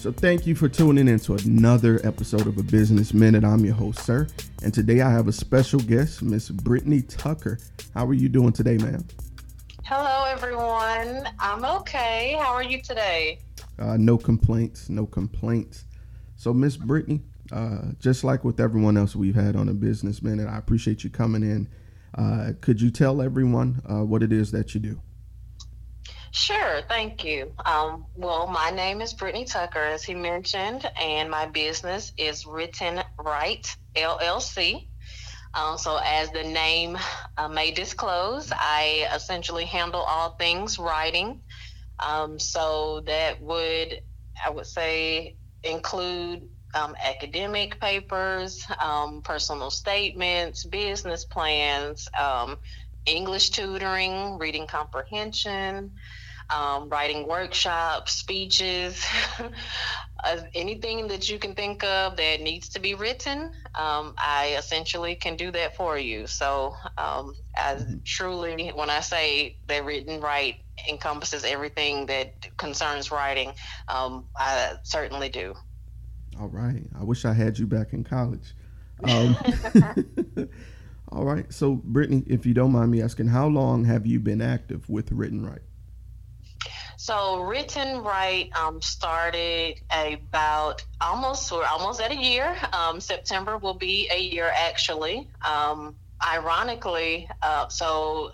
So thank you for tuning in to another episode of A Business Minute. I'm your host, Sirr, and today I have a special guest, Miss Brittni Tucker. How are you doing today, ma'am? Hello, everyone. I'm okay. How are you today? Uh, no complaints. No complaints. So, Miss Brittni, uh, just like with everyone else we've had on a Business Minute, I appreciate you coming in. Uh, could you tell everyone uh, what it is that you do? Sure, thank you. Um, well, my name is Brittni Tucker, as he mentioned, and my business is Written Write LLC. Um, so, as the name uh, may disclose, I essentially handle all things writing. Um, so, that would, I would say, include um, academic papers, um, personal statements, business plans, um, English tutoring, reading comprehension, um, writing workshops, speeches, uh, anything that you can think of that needs to be written, um, I essentially can do that for you. So, um, I mm-hmm. truly, when I say that Written Write encompasses everything that concerns writing, um, I certainly do. All right. I wish I had you back in college. All right. So, Brittni, if you don't mind me asking, how long have you been active with Written Write? So Written Write um, started about almost we're almost at a year. Um, September will be a year actually. Um, ironically, uh, so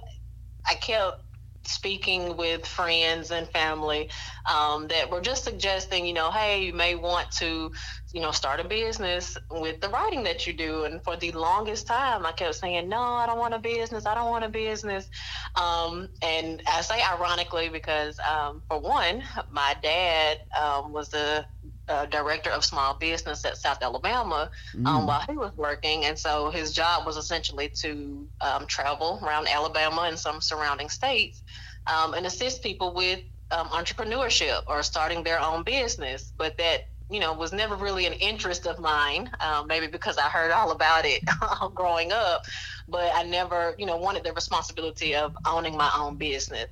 I kept speaking with friends and family um, that were just suggesting, you know, hey, you may want to, you know, start a business with the writing that you do. And for the longest time, I kept saying, no, I don't want a business. I don't want a business. Um, and I say ironically because, um, for one, my dad um, was the uh, director of small business at South Alabama um, mm. while he was working. And so his job was essentially to um, travel around Alabama and some surrounding states um, and assist people with um, entrepreneurship or starting their own business. But that, you know, was never really an interest of mine, um, maybe because I heard all about it growing up, but I never, you know, wanted the responsibility of owning my own business.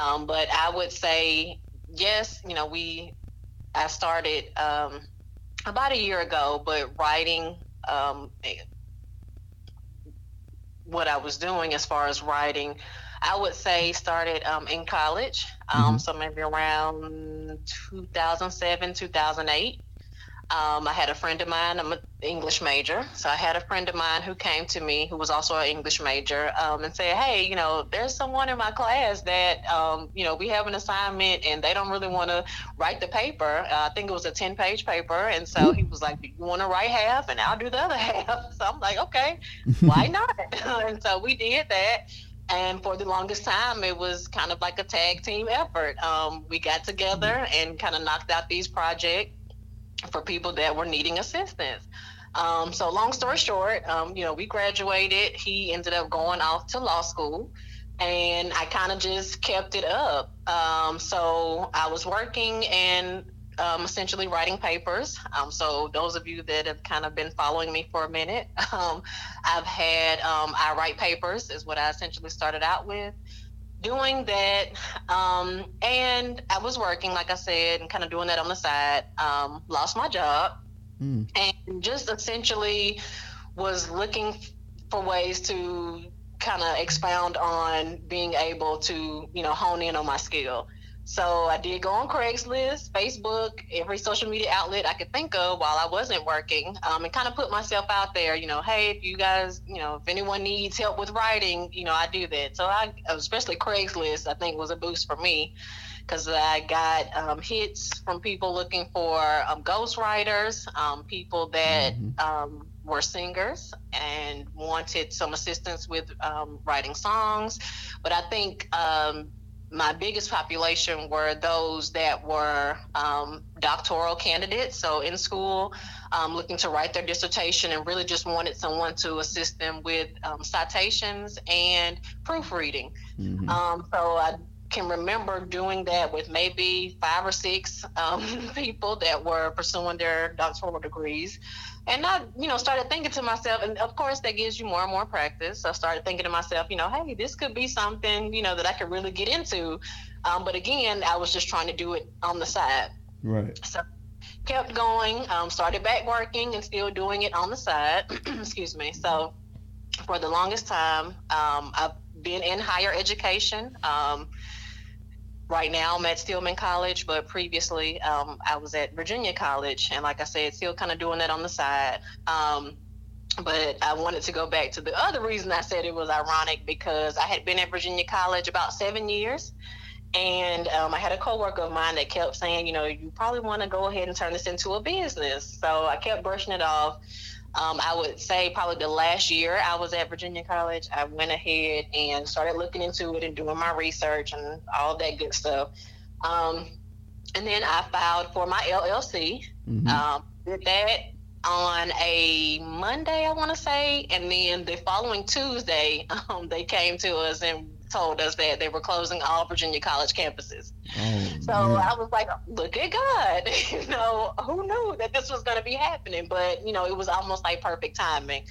Um, but I would say, yes, you know, we I started um, about a year ago, but writing um, what I was doing as far as writing, I would say started um, in college, um, mm-hmm. so maybe around 2007, 2008. Um, I had a friend of mine, I'm an English major. So I had a friend of mine who came to me who was also an English major um, and said, Hey, you know, there's someone in my class that, um, you know, we have an assignment and they don't really want to write the paper. Uh, I think it was a 10 page paper. And so he was like, Do you want to write half and I'll do the other half? So I'm like, Okay, why not? and so we did that and for the longest time it was kind of like a tag team effort um, we got together and kind of knocked out these projects for people that were needing assistance. Um, so long story short, um, you know, we graduated. He ended up going off to law school, and I kind of just kept it up. Um, so I was working and um, essentially writing papers. Um, so those of you that have kind of been following me for a minute, um, I've had I write papers is what I essentially started out with doing that um, and i was working like i said and kind of doing that on the side um, lost my job mm. and just essentially was looking for ways to kind of expound on being able to you know hone in on my skill so I did go on Craigslist, Facebook, every social media outlet I could think of while I wasn't working, um, and kind of put myself out there. You know, hey, if you guys, you know, if anyone needs help with writing, you know, I do that. So I, especially Craigslist, I think was a boost for me because I got um, hits from people looking for um, ghostwriters, um, people that mm-hmm. um, were singers and wanted some assistance with um, writing songs. But I think um, my biggest population were those that were um, doctoral candidates, so in school, um, looking to write their dissertation and really just wanted someone to assist them with um, citations and proofreading. Mm-hmm. Um, so I can remember doing that with maybe five or six um, people that were pursuing their doctoral degrees and I, you know, started thinking to myself, and of course that gives you more and more practice. I started thinking to myself, you know, hey, this could be something, you know, that I could really get into. Um, but again, I was just trying to do it on the side. Right. So kept going. Um, started back working and still doing it on the side. Excuse me. So for the longest time, um, I've been in higher education. Um, right now, I'm at Stillman College, but previously um, I was at Virginia College, and like I said, still kind of doing that on the side. Um, but I wanted to go back to the other reason I said it was ironic because I had been at Virginia College about seven years. And um, I had a coworker of mine that kept saying, you know, you probably want to go ahead and turn this into a business. So I kept brushing it off. Um, I would say probably the last year I was at Virginia College, I went ahead and started looking into it and doing my research and all that good stuff. Um, and then I filed for my LLC. Mm-hmm. Um, did that on a Monday, I want to say, and then the following Tuesday, um, they came to us and told us that they were closing all Virginia College campuses. Oh, so man. I was like, look at God. you know, who knew that this was going to be happening? But, you know, it was almost like perfect timing.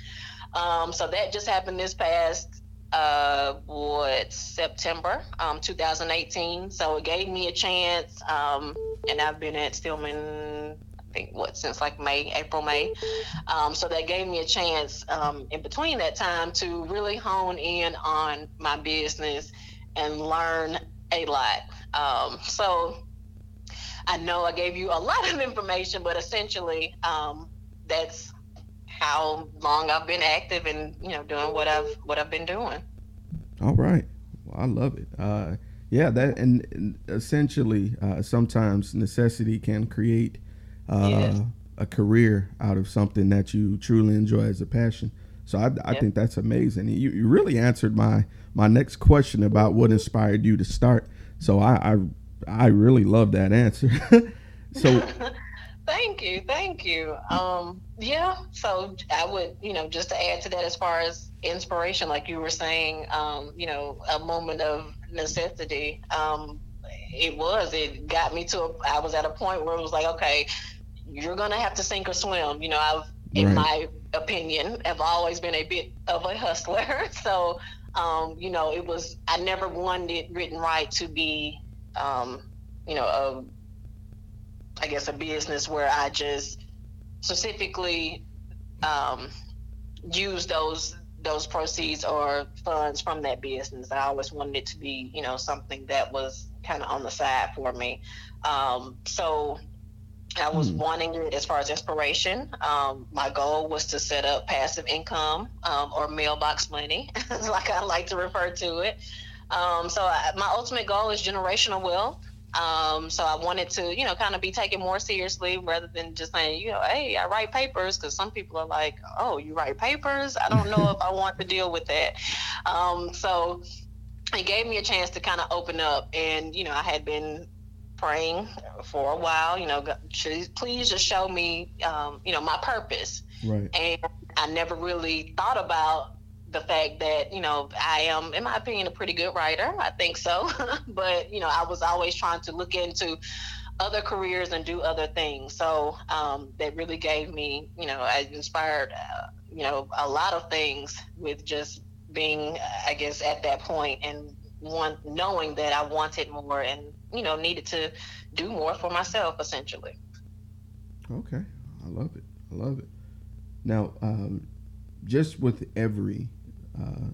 Um, so that just happened this past, uh, what, September um, 2018. So it gave me a chance. Um, and I've been at Stillman think what since like May, April, May. Um, so that gave me a chance um, in between that time to really hone in on my business and learn a lot. Um, so I know I gave you a lot of information, but essentially um, that's how long I've been active and you know doing what I've what I've been doing. All right, well, I love it. Uh, yeah, that and, and essentially uh, sometimes necessity can create uh, yes. a career out of something that you truly enjoy as a passion. So I, I yep. think that's amazing. You, you really answered my my next question about what inspired you to start. So I I, I really love that answer. so thank you, thank you. Um, yeah. So I would you know just to add to that as far as inspiration, like you were saying, um, you know, a moment of necessity. Um, it was. It got me to. A, I was at a point where it was like, okay, you're gonna have to sink or swim. You know, I've, in right. my opinion, have always been a bit of a hustler. so, um, you know, it was I never wanted Written Write to be, um, you know, a, I guess a business where I just specifically um, use those those proceeds or funds from that business. I always wanted it to be, you know, something that was kind of on the side for me. Um, so I was hmm. wanting it as far as inspiration. Um, my goal was to set up passive income um, or mailbox money, like I like to refer to it. Um, so I, my ultimate goal is generational wealth. Um, so I wanted to, you know, kind of be taken more seriously rather than just saying, you know, hey, I write papers, because some people are like, oh, you write papers? I don't know if I want to deal with that. Um, so it gave me a chance to kind of open up, and you know, I had been praying for a while. You know, please just show me, um, you know, my purpose. Right. And I never really thought about the fact that you know I am, in my opinion, a pretty good writer. I think so, but you know, I was always trying to look into other careers and do other things. So um, that really gave me, you know, I inspired, uh, you know, a lot of things with just being, I guess, at that point and one knowing that I wanted more and you know needed to do more for myself essentially. Okay, I love it. I love it. Now, um, just with every uh,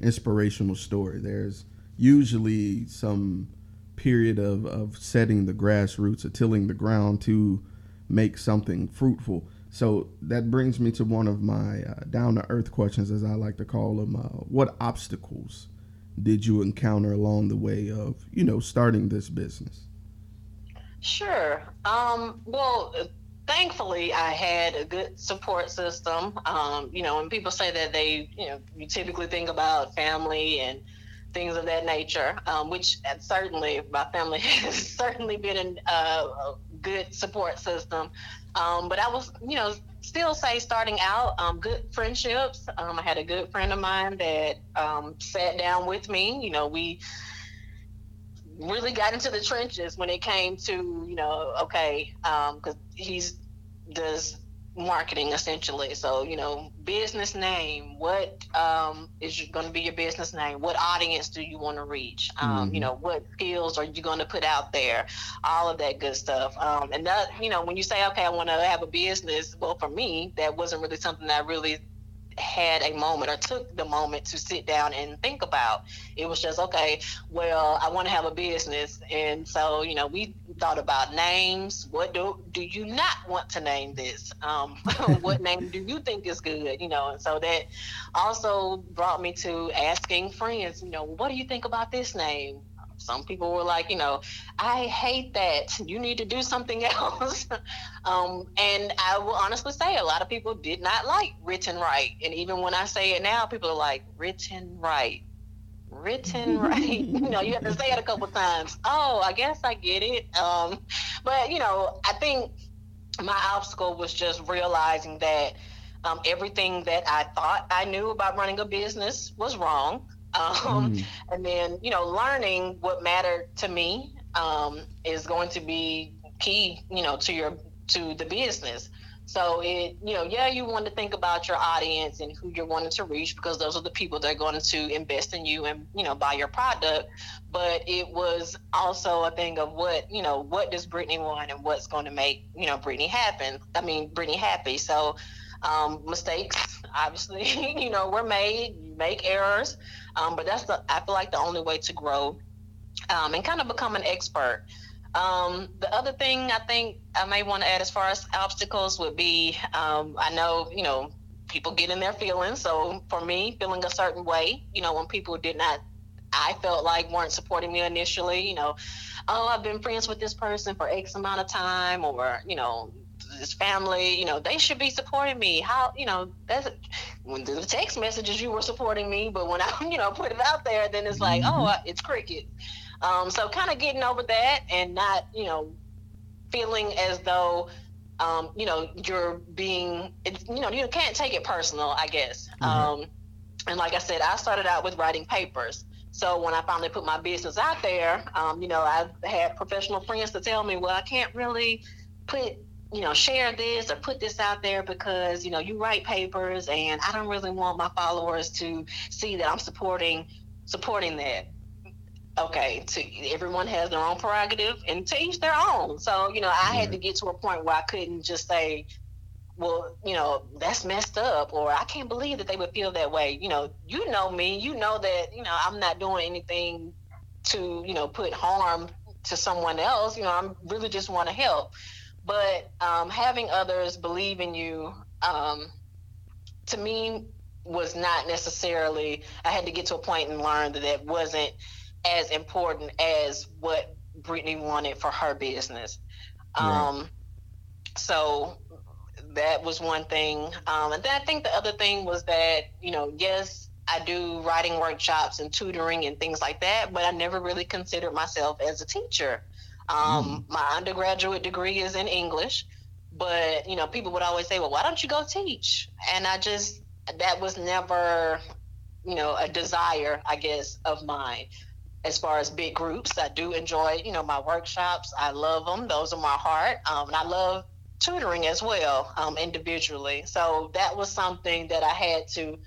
inspirational story, there's usually some period of, of setting the grassroots or tilling the ground to make something fruitful. So that brings me to one of my uh, down to earth questions, as I like to call them. Uh, what obstacles did you encounter along the way of you know starting this business? Sure. Um, well thankfully i had a good support system. Um, you know when people say that they you know you typically think about family and things of that nature um, which certainly my family has certainly been a, a good support system um, but i was you know still say starting out, um, good friendships. Um, I had a good friend of mine that um, sat down with me. You know, we really got into the trenches when it came to, you know, okay, because um, he's does marketing essentially. So, you know, business name, what um, is going to be your business name? What audience do you want to reach? Um, mm-hmm. You know, what skills are you going to put out there? All of that good stuff. Um, and that, you know, when you say, okay, I want to have a business, well, for me, that wasn't really something that I really had a moment or took the moment to sit down and think about. It was just, okay, well, I want to have a business. And so, you know, we thought about names. What do, do you not want to name this? Um, what name do you think is good? You know, and so that also brought me to asking friends, you know, what do you think about this name? Some people were like, you know, I hate that. You need to do something else. um, and I will honestly say, a lot of people did not like Written Write. And even when I say it now, people are like, Written Write. Written Write. you know, you have to say it a couple times. Oh, I guess I get it. Um, but, you know, I think my obstacle was just realizing that um, everything that I thought I knew about running a business was wrong. Um, mm. And then, you know, learning what mattered to me um, is going to be key, you know, to your to the business. So it, you know, yeah, you want to think about your audience and who you're wanting to reach because those are the people that are going to invest in you and you know buy your product. But it was also a thing of what you know, what does Brittni want and what's going to make you know Brittni happen. I mean, Brittni happy. So um, mistakes, obviously, you know, we're made. Make errors, um, but that's the I feel like the only way to grow um, and kind of become an expert. Um, the other thing I think I may want to add as far as obstacles would be um, I know, you know, people get in their feelings. So for me, feeling a certain way, you know, when people did not, I felt like weren't supporting me initially, you know, oh, I've been friends with this person for X amount of time, or, you know, this family, you know, they should be supporting me. How, you know, that's when the text messages you were supporting me, but when I, you know, put it out there, then it's like, mm-hmm. oh, it's cricket. Um, so kind of getting over that and not, you know, feeling as though, um, you know, you're being, it's, you know, you can't take it personal, I guess. Mm-hmm. Um, and like I said, I started out with writing papers. So when I finally put my business out there, um, you know, I had professional friends to tell me, well, I can't really put you know, share this or put this out there because, you know, you write papers and I don't really want my followers to see that I'm supporting supporting that. Okay, to, everyone has their own prerogative and to each their own. So, you know, I had to get to a point where I couldn't just say, well, you know, that's messed up, or I can't believe that they would feel that way. You know, you know me, you know that, you know, I'm not doing anything to, you know, put harm to someone else. You know, I'm really just want to help. But um, having others believe in you, um, to me, was not necessarily. I had to get to a point and learn that it wasn't as important as what Brittni wanted for her business. Um, So that was one thing. Um, and then I think the other thing was that, you know, yes, I do writing workshops and tutoring and things like that, but I never really considered myself as a teacher. Um, mm. My undergraduate degree is in English, but you know, people would always say, "Well, why don't you go teach?" And I just that was never, you know, a desire, I guess, of mine. As far as big groups, I do enjoy, you know, my workshops. I love them; those are my heart, um, and I love tutoring as well, um, individually. So that was something that I had to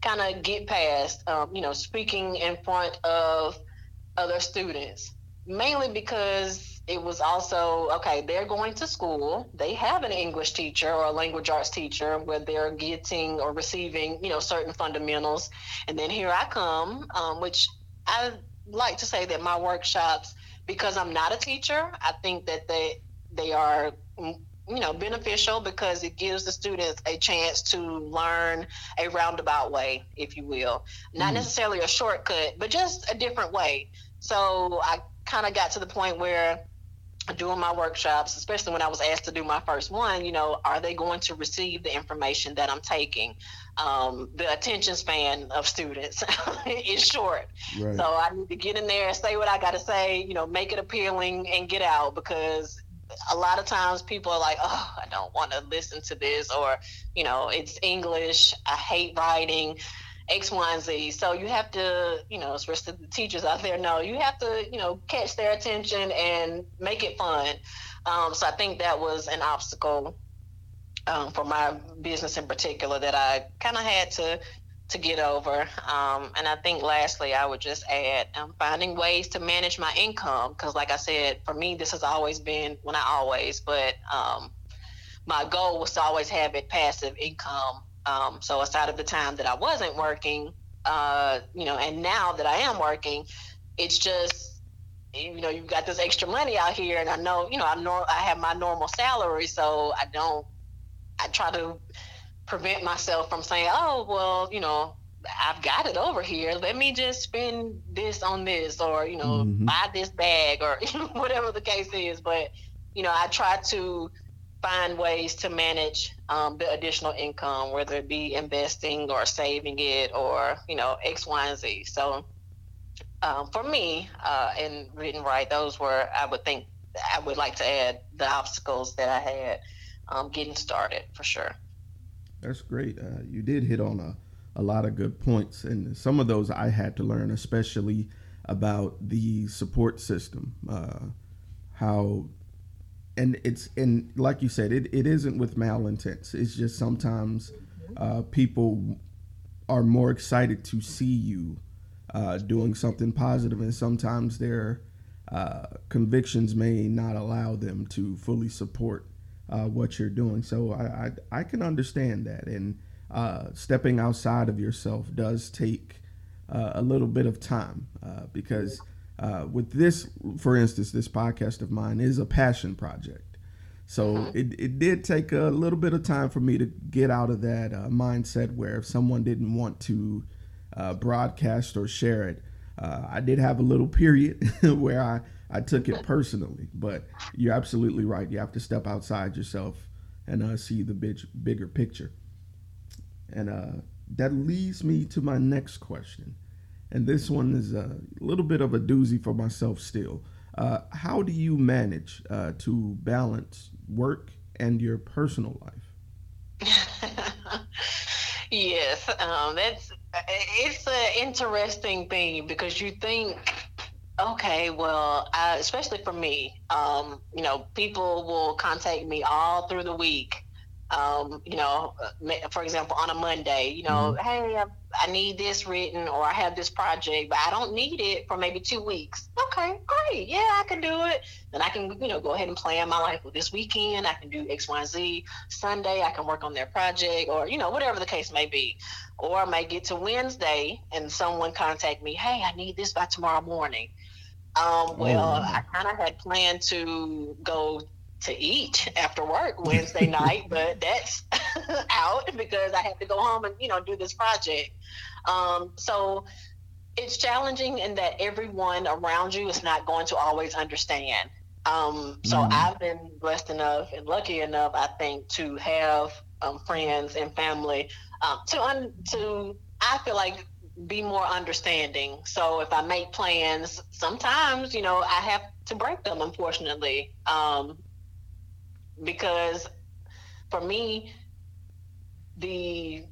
kind of get past. Um, you know, speaking in front of other students mainly because it was also okay they're going to school. They have an english teacher or a language arts teacher where they're getting or receiving you know certain fundamentals. And then here i come um, which i like to say that my workshops because i'm not a teacher i think that they they are mm, you know beneficial because it gives the students a chance to learn a roundabout way if you will. Not mm. necessarily a shortcut but just a different way. So i kind of got to the point where doing my workshops, especially when I was asked to do my first one, you know, are they going to receive the information that I'm taking? Um, the attention span of students is short. Right. So I need to get in there and say what I got to say, you know, make it appealing and get out because a lot of times people are like, oh, I don't want to listen to this, or, you know, it's English. I hate writing. X, Y, and Z. So you have to, you know, especially the teachers out there know, you have to, you know, catch their attention and make it fun. Um, so I think that was an obstacle. um, for my business in particular that I kind of had to to get over. Um, and I think lastly, I would just add um, finding ways to manage my income because, like I said, for me, this has always been well, not always, but um, my goal was to always have it passive income. Um, so aside of the time that I wasn't working, uh, you know, and now that I am working, it's just you know, you've got this extra money out here, and I know, you know, I know I have my normal salary, so I don't. I try to prevent myself from saying, "Oh, well, you know, I've got it over here. Let me just spend this on this, or you know, mm-hmm. buy this bag, or whatever the case is." But you know, I try to find ways to manage um, the additional income, whether it be investing or saving it, or you know, X, Y, and Z. So um, for me, uh, in and write, those were I would think I would like to add the obstacles that I had um, getting started for sure. That's great. Uh, you did hit on a, a lot of good points, and some of those I had to learn, especially about the support system, uh, how and it's and like you said, it, it isn't with malintents. It's just sometimes uh, people are more excited to see you uh, doing something positive, and sometimes their uh, convictions may not allow them to fully support uh, what you're doing. So I, I, I can understand that, and uh, stepping outside of yourself does take uh, a little bit of time uh, with this, for instance, this podcast of mine is a passion project. So mm-hmm. it, it did take a little bit of time for me to get out of that mindset where if someone didn't want to uh, broadcast or share it. Uh, I did have a little period where I, I took it personally, but you're absolutely right. You have to step outside yourself and uh, see the big, bigger picture. And uh, that leads me to my next question. And this one is a little bit of a doozy for myself still. Uh, how do you manage uh, to balance work and your personal life? yes, um, that's it's an interesting thing because you think, okay, well, I, especially for me, um, you know, people will contact me all through the week um, you know, for example, on a Monday, you know, mm-hmm. hey, I, I, need this written or I have this project, but I don't need it for maybe two weeks. Okay, great. Yeah, I can do it. Then I can, you know, go ahead and plan my life. Well, this weekend, I can do X, Y, Z. Sunday, I can work on their project or, you know, whatever the case may be. Or I may get to Wednesday and someone contact me, hey, I need this by tomorrow morning. Um, well, oh. I kind of had planned to go to eat after work Wednesday night, but that's out because I have to go home and you know do this project. Um, so it's challenging in that everyone around you is not going to always understand. Um, so mm. I've been blessed enough and lucky enough, I think, to have um, friends and family um, to un- to I feel like be more understanding. So if I make plans, sometimes you know I have to break them, unfortunately. Um, because for me, the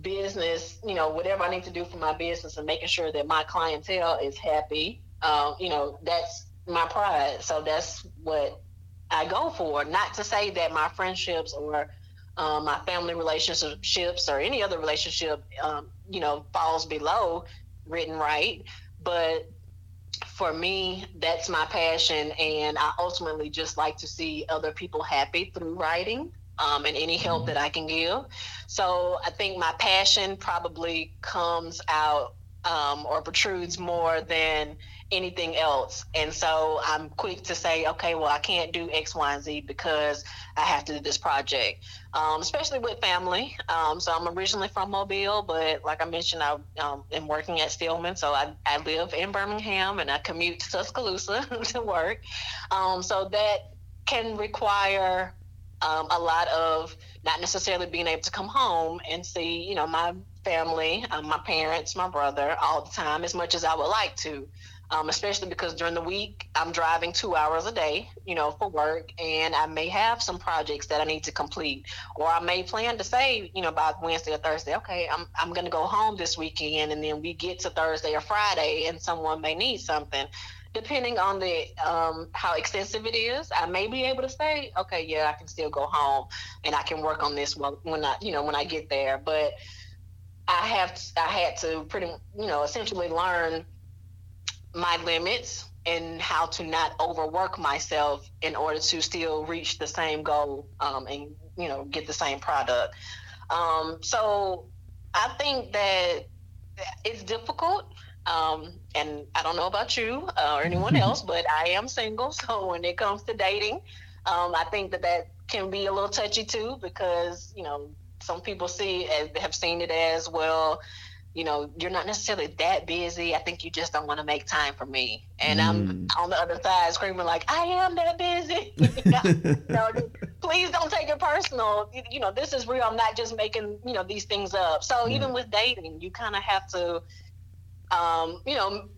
business, you know, whatever I need to do for my business and making sure that my clientele is happy, uh, you know, that's my pride. So that's what I go for. Not to say that my friendships or um, my family relationships or any other relationship, um, you know, falls below Written Write, but for me, that's my passion, and I ultimately just like to see other people happy through writing. Um, and any help that I can give. So I think my passion probably comes out um, or protrudes more than anything else. And so I'm quick to say, okay, well, I can't do X, Y, and Z because I have to do this project, um, especially with family. Um, so I'm originally from Mobile, but like I mentioned, I um, am working at Stillman. So I, I live in Birmingham and I commute to Tuscaloosa to work. Um, so that can require um, a lot of not necessarily being able to come home and see, you know, my family, um, my parents, my brother all the time as much as I would like to um, especially because during the week I'm driving two hours a day, you know, for work, and I may have some projects that I need to complete, or I may plan to say, you know, by Wednesday or Thursday, okay, I'm I'm going to go home this weekend, and then we get to Thursday or Friday, and someone may need something. depending on the um, how extensive it is, I may be able to say, okay, yeah, I can still go home and I can work on this while, when I, you know, when I get there. But I have, I had to pretty, you know, essentially learn my limits and how to not overwork myself in order to still reach the same goal um, and you know get the same product. Um, so I think that it's difficult. Um, and I don't know about you uh, or anyone else, but I am single. So when it comes to dating, um, I think that that can be a little touchy too, because you know some people see have seen it as well you know, you're not necessarily that busy. I think you just don't want to make time for me. And mm. I'm on the other side screaming like, I am that busy. no, please don't take it personal. You know, this is real. I'm not just making, you know, these things up. So yeah. even with dating, you kind of have to, um, you know,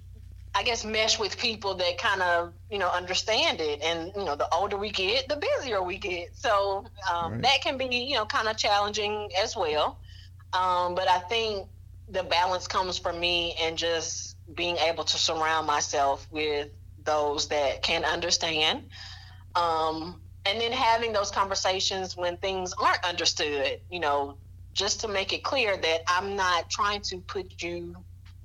I guess mesh with people that kind of, you know, understand it. And, you know, the older we get, the busier we get. So um, right. that can be, you know, kind of challenging as well. Um, but I think the balance comes from me and just being able to surround myself with those that can understand. Um, and then having those conversations when things aren't understood, you know, just to make it clear that I'm not trying to put you,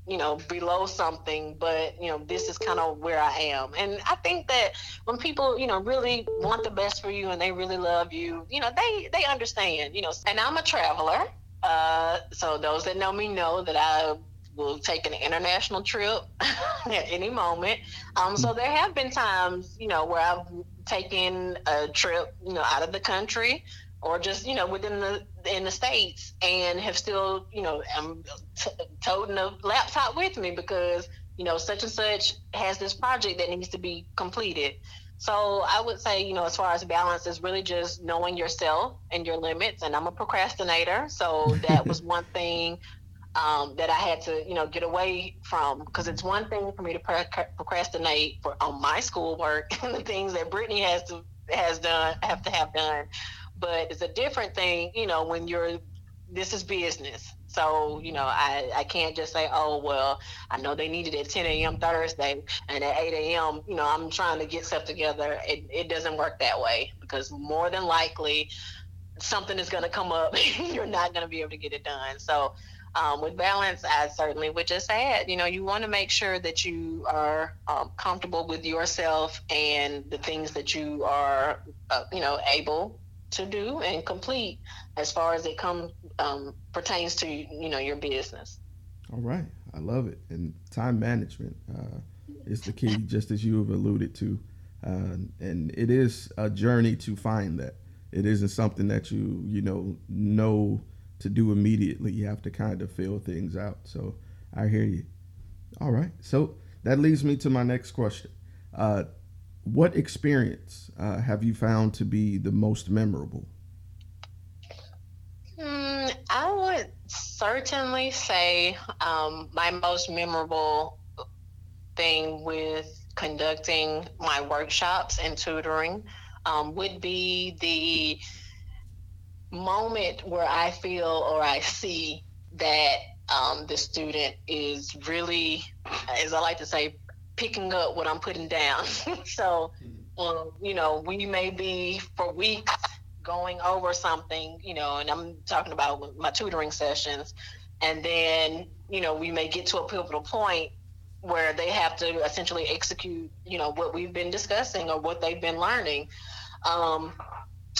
you know, below something, but, you know, this is kind of where I am. And I think that when people, you know, really want the best for you and they really love you, you know, they, they understand, you know, and I'm a traveler. Uh, so those that know me know that I will take an international trip at any moment. Um, so there have been times, you know, where I've taken a trip, you know, out of the country or just, you know, within the in the states and have still, you know, I'm t- toting a laptop with me because, you know, such and such has this project that needs to be completed. So I would say, you know, as far as balance is really just knowing yourself and your limits. And I'm a procrastinator, so that was one thing um, that I had to, you know, get away from because it's one thing for me to procrastinate for on my schoolwork and the things that Brittni has to has done have to have done, but it's a different thing, you know, when you're this is business so, you know, I, I can't just say, oh, well, I know they needed at 10 a.m. Thursday and at 8 a.m., you know, I'm trying to get stuff together. It, it doesn't work that way because more than likely something is going to come up. You're not going to be able to get it done. So, um, with balance, I certainly would just add, you know, you want to make sure that you are um, comfortable with yourself and the things that you are, uh, you know, able to do and complete as far as it comes um, pertains to you know your business. All right, I love it. And time management uh, is the key, just as you have alluded to, uh, and it is a journey to find that. It isn't something that you you know know to do immediately. You have to kind of feel things out. So I hear you. All right, so that leads me to my next question. Uh, what experience uh, have you found to be the most memorable? Mm, I would certainly say um, my most memorable thing with conducting my workshops and tutoring um, would be the moment where I feel or I see that um, the student is really, as I like to say, picking up what I'm putting down. so, mm-hmm. um, you know, we may be for weeks going over something, you know, and I'm talking about my tutoring sessions, and then, you know, we may get to a pivotal point where they have to essentially execute, you know, what we've been discussing or what they've been learning. Um,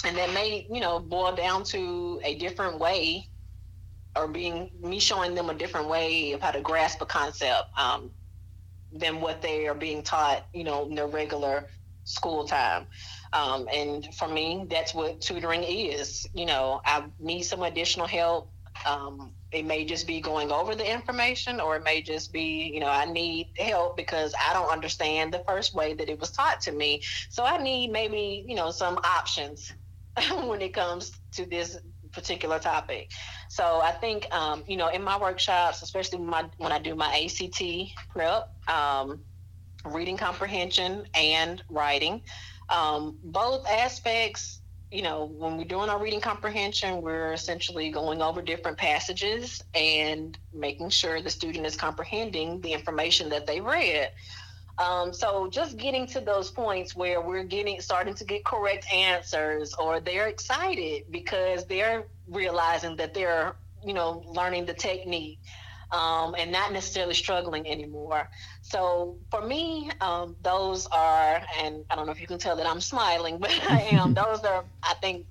and that may, you know, boil down to a different way or being me showing them a different way of how to grasp a concept. Um, than what they are being taught, you know, in their regular school time. Um, and for me, that's what tutoring is. You know, I need some additional help. Um, it may just be going over the information, or it may just be, you know, I need help because I don't understand the first way that it was taught to me. So I need maybe, you know, some options when it comes to this particular topic. So I think, um, you know, in my workshops, especially my, when I do my ACT prep, um, reading comprehension and writing, um, both aspects, you know, when we're doing our reading comprehension, we're essentially going over different passages and making sure the student is comprehending the information that they read. Um, so just getting to those points where we're getting starting to get correct answers, or they're excited because they're realizing that they're you know learning the technique um, and not necessarily struggling anymore. So for me, um, those are, and I don't know if you can tell that I'm smiling, but I am. those are, I think,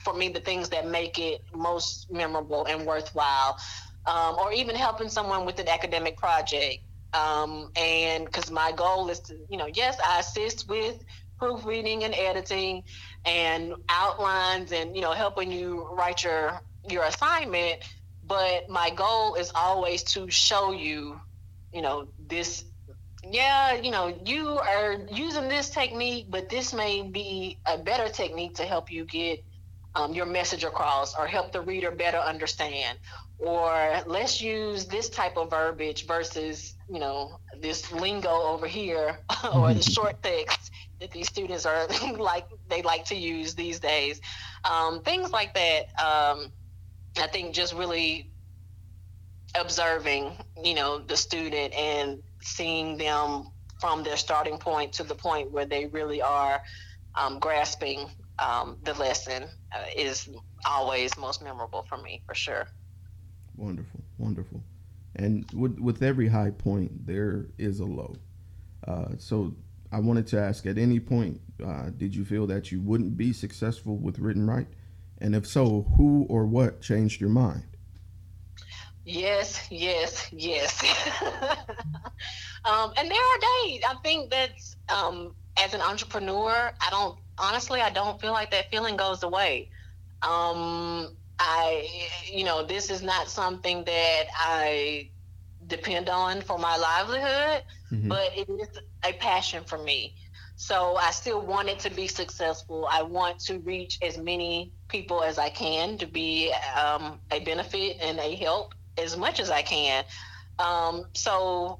for me, the things that make it most memorable and worthwhile, um, or even helping someone with an academic project. Um, and because my goal is to, you know, yes, I assist with proofreading and editing and outlines and you know helping you write your your assignment but my goal is always to show you you know this yeah you know you are using this technique but this may be a better technique to help you get um, your message across or help the reader better understand or let's use this type of verbiage versus you know this lingo over here or the short text that these students are like they like to use these days um, things like that um, I think just really observing, you know, the student and seeing them from their starting point to the point where they really are um, grasping um, the lesson uh, is always most memorable for me, for sure. Wonderful, wonderful. And with, with every high point, there is a low. Uh, so I wanted to ask at any point, uh, did you feel that you wouldn't be successful with Written Write? And if so, who or what changed your mind? Yes, yes, yes. um, and there are days I think that um, as an entrepreneur, I don't honestly, I don't feel like that feeling goes away. Um, I, you know, this is not something that I depend on for my livelihood, mm-hmm. but it is a passion for me. So I still want it to be successful. I want to reach as many people as I can to be um, a benefit and a help as much as I can. Um, so,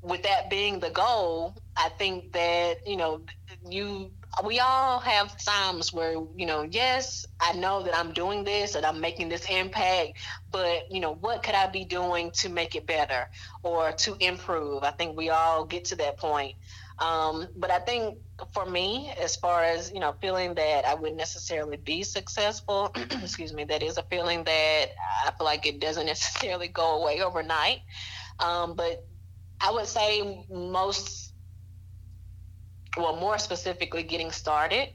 with that being the goal, I think that you know you we all have times where you know yes i know that i'm doing this and i'm making this impact but you know what could i be doing to make it better or to improve i think we all get to that point um, but I think for me, as far as you know, feeling that I wouldn't necessarily be successful, excuse me, that is a feeling that I feel like it doesn't necessarily go away overnight. Um, but I would say most, well, more specifically, getting started.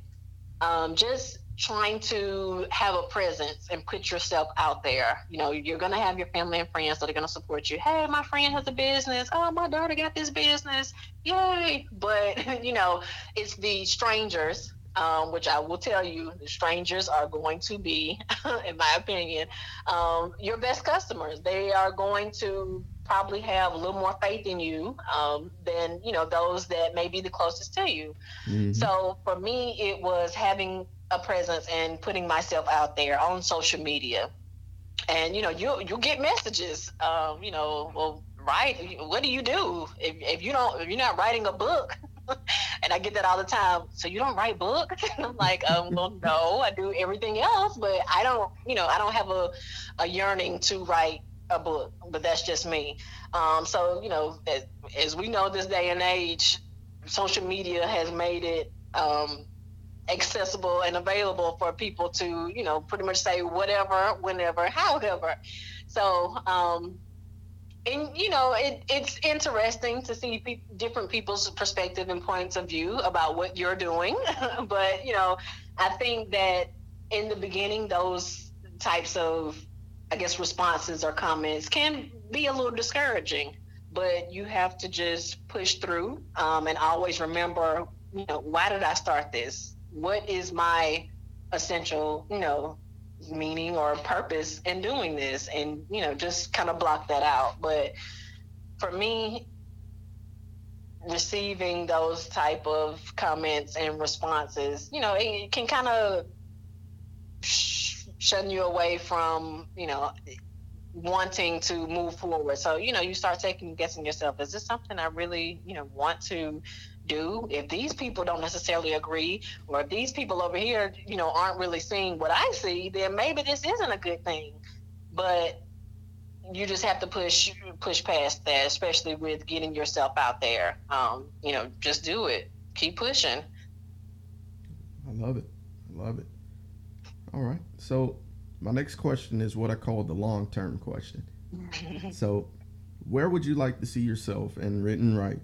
Um, just trying to have a presence and put yourself out there. You know, you're going to have your family and friends that are going to support you. Hey, my friend has a business. Oh, my daughter got this business. Yay. But, you know, it's the strangers, um, which I will tell you, the strangers are going to be, in my opinion, um, your best customers. They are going to probably have a little more faith in you um, than you know those that may be the closest to you. Mm-hmm. So for me, it was having a presence and putting myself out there on social media. And you know, you you get messages. Um, you know, well, write. What do you do if, if you don't if you're not writing a book? and I get that all the time. So you don't write books? I'm like, um, well, no, I do everything else, but I don't. You know, I don't have a a yearning to write a book. But that's just me. Um, so you know, as, as we know, this day and age, social media has made it. Um, accessible and available for people to, you know, pretty much say whatever, whenever, however. So, um, and you know, it, it's interesting to see pe- different people's perspective and points of view about what you're doing. but you know, I think that in the beginning, those types of, I guess, responses or comments can be a little discouraging. But you have to just push through um, and always remember, you know, why did I start this? what is my essential, you know, meaning or purpose in doing this and, you know, just kind of block that out. But for me, receiving those type of comments and responses, you know, it can kind of sh- shun you away from, you know, wanting to move forward. So, you know, you start taking guessing yourself, is this something I really, you know, want to do if these people don't necessarily agree or if these people over here you know aren't really seeing what i see then maybe this isn't a good thing but you just have to push push past that, especially with getting yourself out there. Um, you know, just do it. Keep pushing. I love it. I love it. All right. So my next question is what I call the long term question. so where would you like to see yourself in Written Write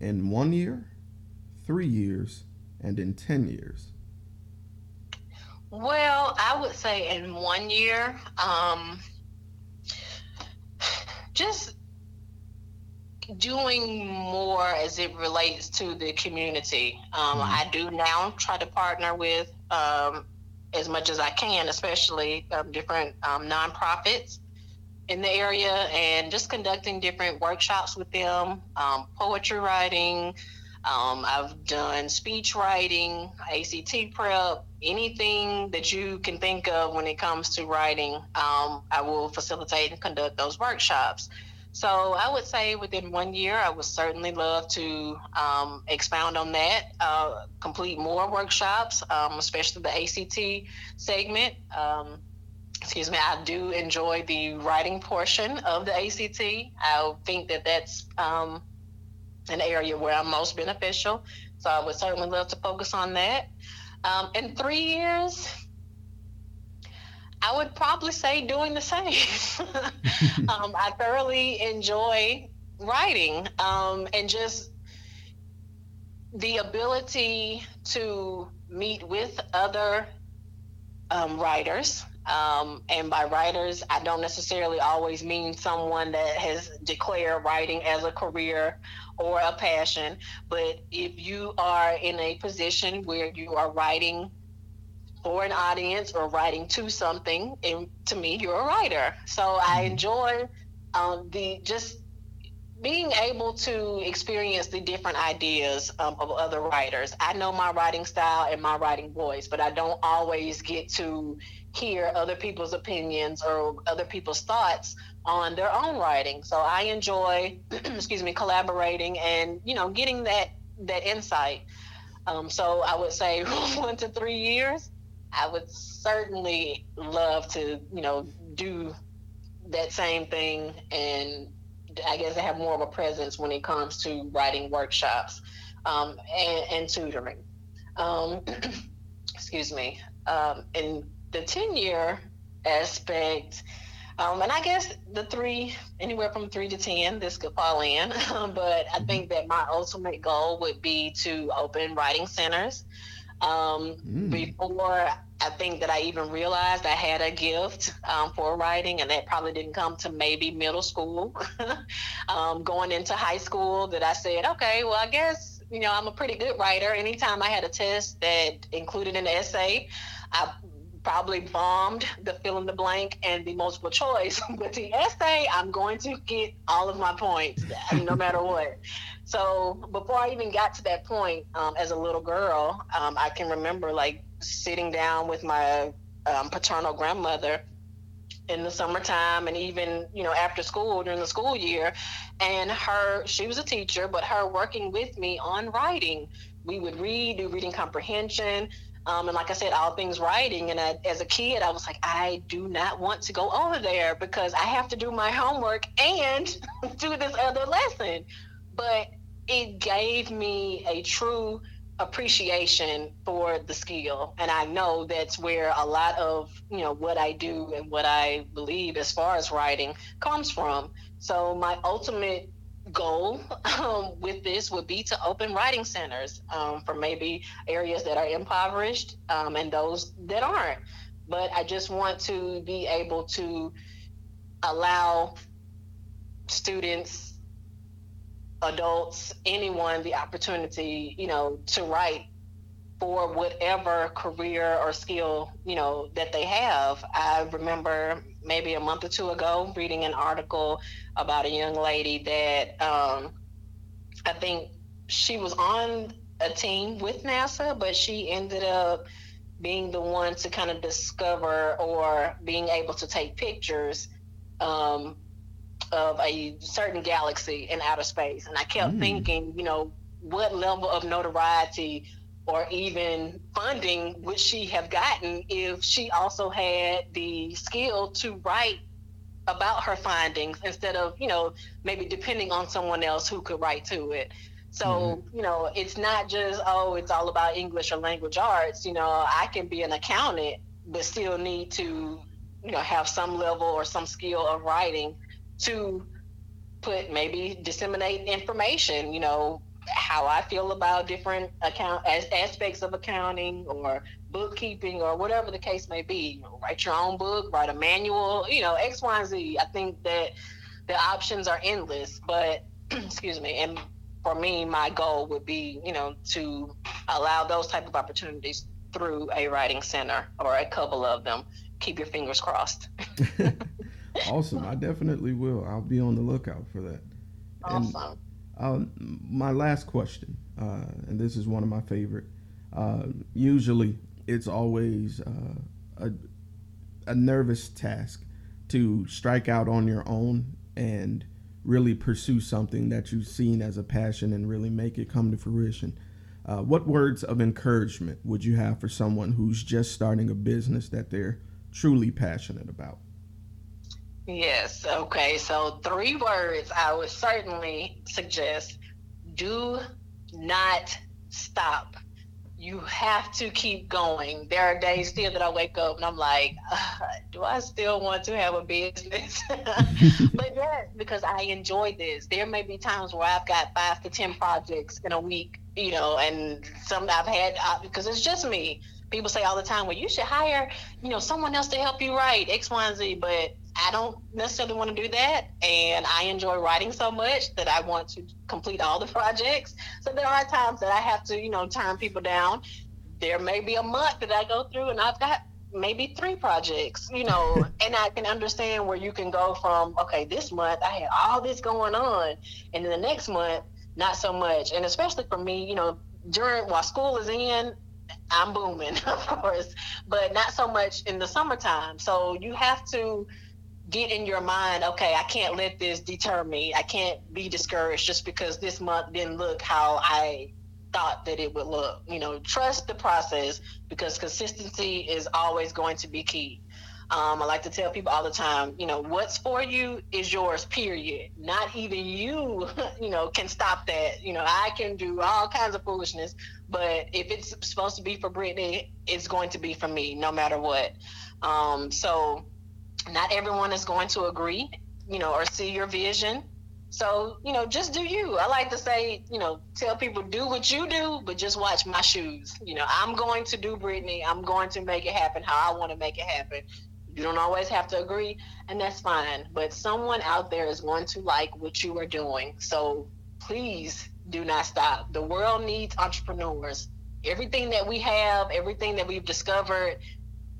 in one year, three years, and in ten years? Well, I would say in one year, um, just doing more as it relates to the community. Um, mm-hmm. I do now try to partner with um, as much as I can, especially um, different um, nonprofits in the area, and just conducting different workshops with them, um, poetry writing. Um, I've done speech writing, ACT prep, anything that you can think of when it comes to writing. I will facilitate and conduct those workshops. So I would say within one year, I would certainly love to um, expound on that, uh, complete more workshops, um, especially the ACT segment. Um, excuse me, I do enjoy the writing portion of the ACT. I think that that's um, an area where I'm most beneficial. So I would certainly love to focus on that. Um, in three years, I would probably say doing the same. um, I thoroughly enjoy writing um, and just the ability to meet with other um, writers. Um, and by writers, I don't necessarily always mean someone that has declared writing as a career or a passion. But if you are in a position where you are writing for an audience or writing to something and to me you're a writer. So i mm-hmm. enjoy um, the just being able to experience the different ideas um, of other writers. I know my writing style and my writing voice but i don't always get to hear other people's opinions or other people's thoughts on their own writing. So i enjoy excuse me collaborating and you know getting that that insight. Um, so i would say one to three years I would certainly love to, you know, do that same thing and I guess I have more of a presence when it comes to writing workshops um, and, and, tutoring. Um, excuse me. Um, in the 10 year aspect, um, and I guess the three, anywhere from three to 10, this could fall in. but I mm-hmm. think that my ultimate goal would be to open writing centers. Um, mm. Before I think that I even realized I had a gift um, for writing, and that probably didn't come to maybe middle school. um, going into high school, that I said, okay, well, I guess you know I'm a pretty good writer. Anytime I had a test that included an essay, I probably bombed the fill in the blank and the multiple choice. but the essay, I'm going to get all of my points, no matter what. So before I even got to that point, um, as a little girl, um, I can remember like sitting down with my um, paternal grandmother in the summertime and even you know after school during the school year. And her she was a teacher but her working with me on writing. We would read do reading comprehension um, and like I said, all things writing. And I, as a kid, I was like, I do not want to go over there because I have to do my homework and do this other lesson but it gave me a true appreciation for the skill. And i know that's where a lot of you know what i do and what i believe as far as writing comes from. So my ultimate goal um, with this would be to open writing centers um, for maybe areas that are impoverished um, and those that aren't. But i just want to be able to allow students adults, anyone the opportunity, you know, to write for whatever career or skill, you know, that they have. I remember maybe a month or two ago reading an article about a young lady that um, I think she was on a team with NASA, but she ended up being the one to kind of discover or being able to take pictures um, of a certain galaxy in outer space. And I kept mm. thinking, you know, what level of notoriety or even funding would she have gotten if she also had the skill to write about her findings instead of you know maybe depending on someone else who could write to it so mm-hmm. you know it's not just oh it's all about english or language arts you know i can be an accountant but still need to you know have some level or some skill of writing to put maybe disseminate information you know how I feel about different account as, aspects of accounting or bookkeeping or whatever the case may be. You know, write your own book, write a manual, you know, X, Y, and Z. I think that the options are endless, but excuse me. And for me, my goal would be, you know, to allow those type of opportunities through a writing center or a couple of them. Keep your fingers crossed. awesome. I definitely will. I'll be on the lookout for that. Awesome. And uh, my last question, uh, and this is one of my favorite. Uh, usually, it's always uh, a, a nervous task to strike out on your own and really pursue something that you've seen as a passion and really make it come to fruition. Uh, what words of encouragement would you have for someone who's just starting a business that they're truly passionate about? Yes. Okay. So, three words I would certainly suggest do not stop. You have to keep going. There are days still that I wake up and I'm like, do I still want to have a business? but yes, because I enjoy this. There may be times where I've got five to 10 projects in a week, you know, and some I've had, uh, because it's just me. People say all the time, well, you should hire, you know, someone else to help you write X, Y, and Z. But I don't necessarily want to do that. And I enjoy writing so much that I want to complete all the projects. So there are times that I have to, you know, turn people down. There may be a month that I go through and I've got maybe three projects, you know, and I can understand where you can go from, okay, this month I had all this going on. And then the next month, not so much. And especially for me, you know, during while school is in, I'm booming, of course, but not so much in the summertime. So you have to get in your mind, okay, I can't let this deter me. I can't be discouraged just because this month didn't look how I thought that it would look. You know, trust the process because consistency is always going to be key. Um, I like to tell people all the time, you know, what's for you is yours, period. Not even you, you know, can stop that. You know, I can do all kinds of foolishness, but if it's supposed to be for Brittni, it's going to be for me, no matter what. Um, so not everyone is going to agree, you know, or see your vision. So, you know, just do you. I like to say, you know, tell people do what you do, but just watch my shoes. You know, I'm going to do Brittni. I'm going to make it happen how I want to make it happen. You don't always have to agree, and that's fine. But someone out there is going to like what you are doing. So please do not stop. The world needs entrepreneurs. Everything that we have, everything that we've discovered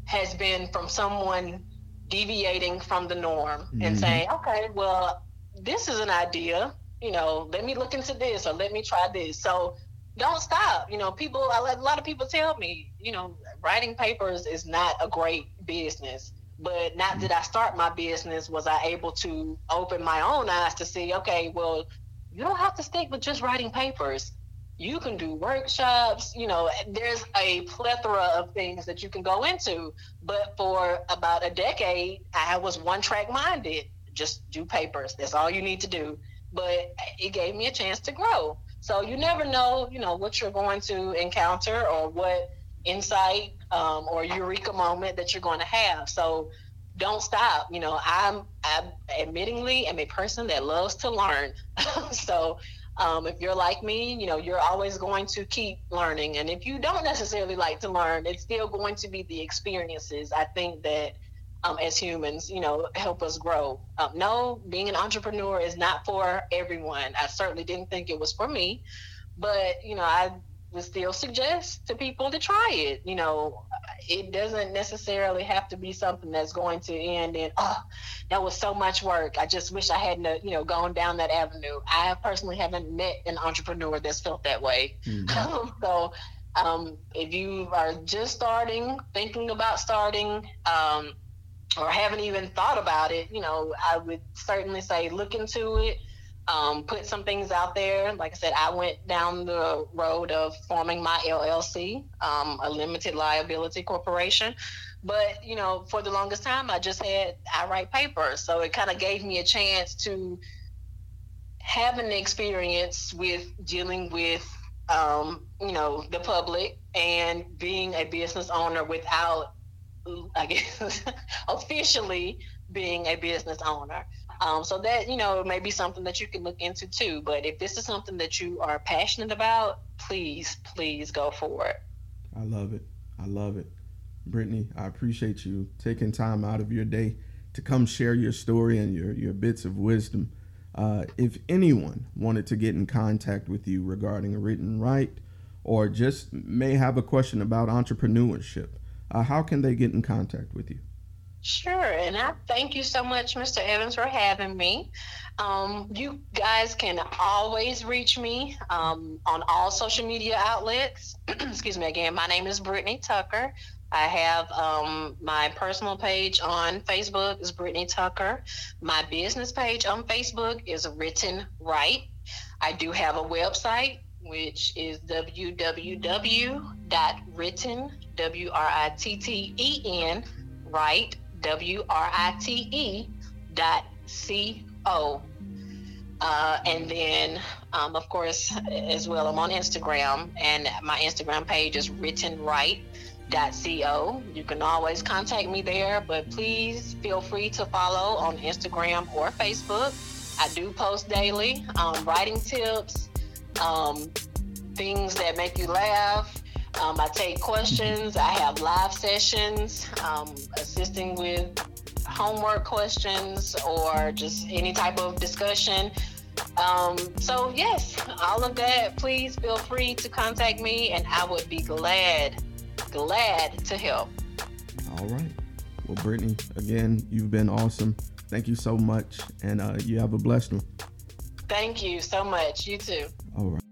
has been from someone deviating from the norm mm-hmm. and saying, okay, well, this is an idea. You know, let me look into this or let me try this. So don't stop. You know, people, I let a lot of people tell me, you know, writing papers is not a great business. But not that I start my business, was I able to open my own eyes to see, okay, well, you don't have to stick with just writing papers you can do workshops you know there's a plethora of things that you can go into. But for about a decade i was one track minded just do papers that's all you need to do. But it gave me a chance to grow. So you never know you know what you're going to encounter or what insight um, or eureka moment that you're going to have. So don't stop you know i'm i admittingly am a person that loves to learn. So um, if you're like me, you know, you're always going to keep learning. And if you don't necessarily like to learn, it's still going to be the experiences. I think that um, as humans, you know, help us grow. Um, no, being an entrepreneur is not for everyone. I certainly didn't think it was for me, but you know, I would still suggest to people to try it. You know, it doesn't necessarily have to be something that's going to end in oh that was so much work i just wish i hadn't you know gone down that avenue i personally haven't met an entrepreneur that's felt that way mm-hmm. so um, if you are just starting thinking about starting um, or haven't even thought about it you know i would certainly say look into it um, put some things out there. Like I said, I went down the road of forming my LLC, um, a limited liability corporation. But you know, for the longest time, I just had I write papers, so it kind of gave me a chance to have an experience with dealing with um, you know the public and being a business owner without, I guess, officially being a business owner. Um, so that you know may be something that you can look into too. But if this is something that you are passionate about, please, please go for it. I love it. I love it. Brittni, I appreciate you taking time out of your day to come share your story and your, your bits of wisdom. Uh, if anyone wanted to get in contact with you regarding a Written Write or just may have a question about entrepreneurship, uh, how can they get in contact with you? Sure, and I thank you so much, Mr. Evans, for having me. Um, you guys can always reach me um, on all social media outlets. Excuse me again. My name is Brittni Tucker. I have um, my personal page on Facebook is Brittni Tucker. My business page on Facebook is Written Write. I do have a website which is www.written w r i t t e n write w r i t e dot c o. Uh, and then, um, of course, as well, I'm on Instagram, and my Instagram page is Written Write Co. You can always contact me there, but please feel free to follow on Instagram or Facebook. I do post daily um, writing tips, um, things that make you laugh. Um, I take questions. I have live sessions um, assisting with homework questions or just any type of discussion. Um, so, yes, all of that, please feel free to contact me and I would be glad glad to help. All right. Well, Brittni, again, you've been awesome. Thank you so much, and uh, you have a blessed one. Thank you so much. You too. All right.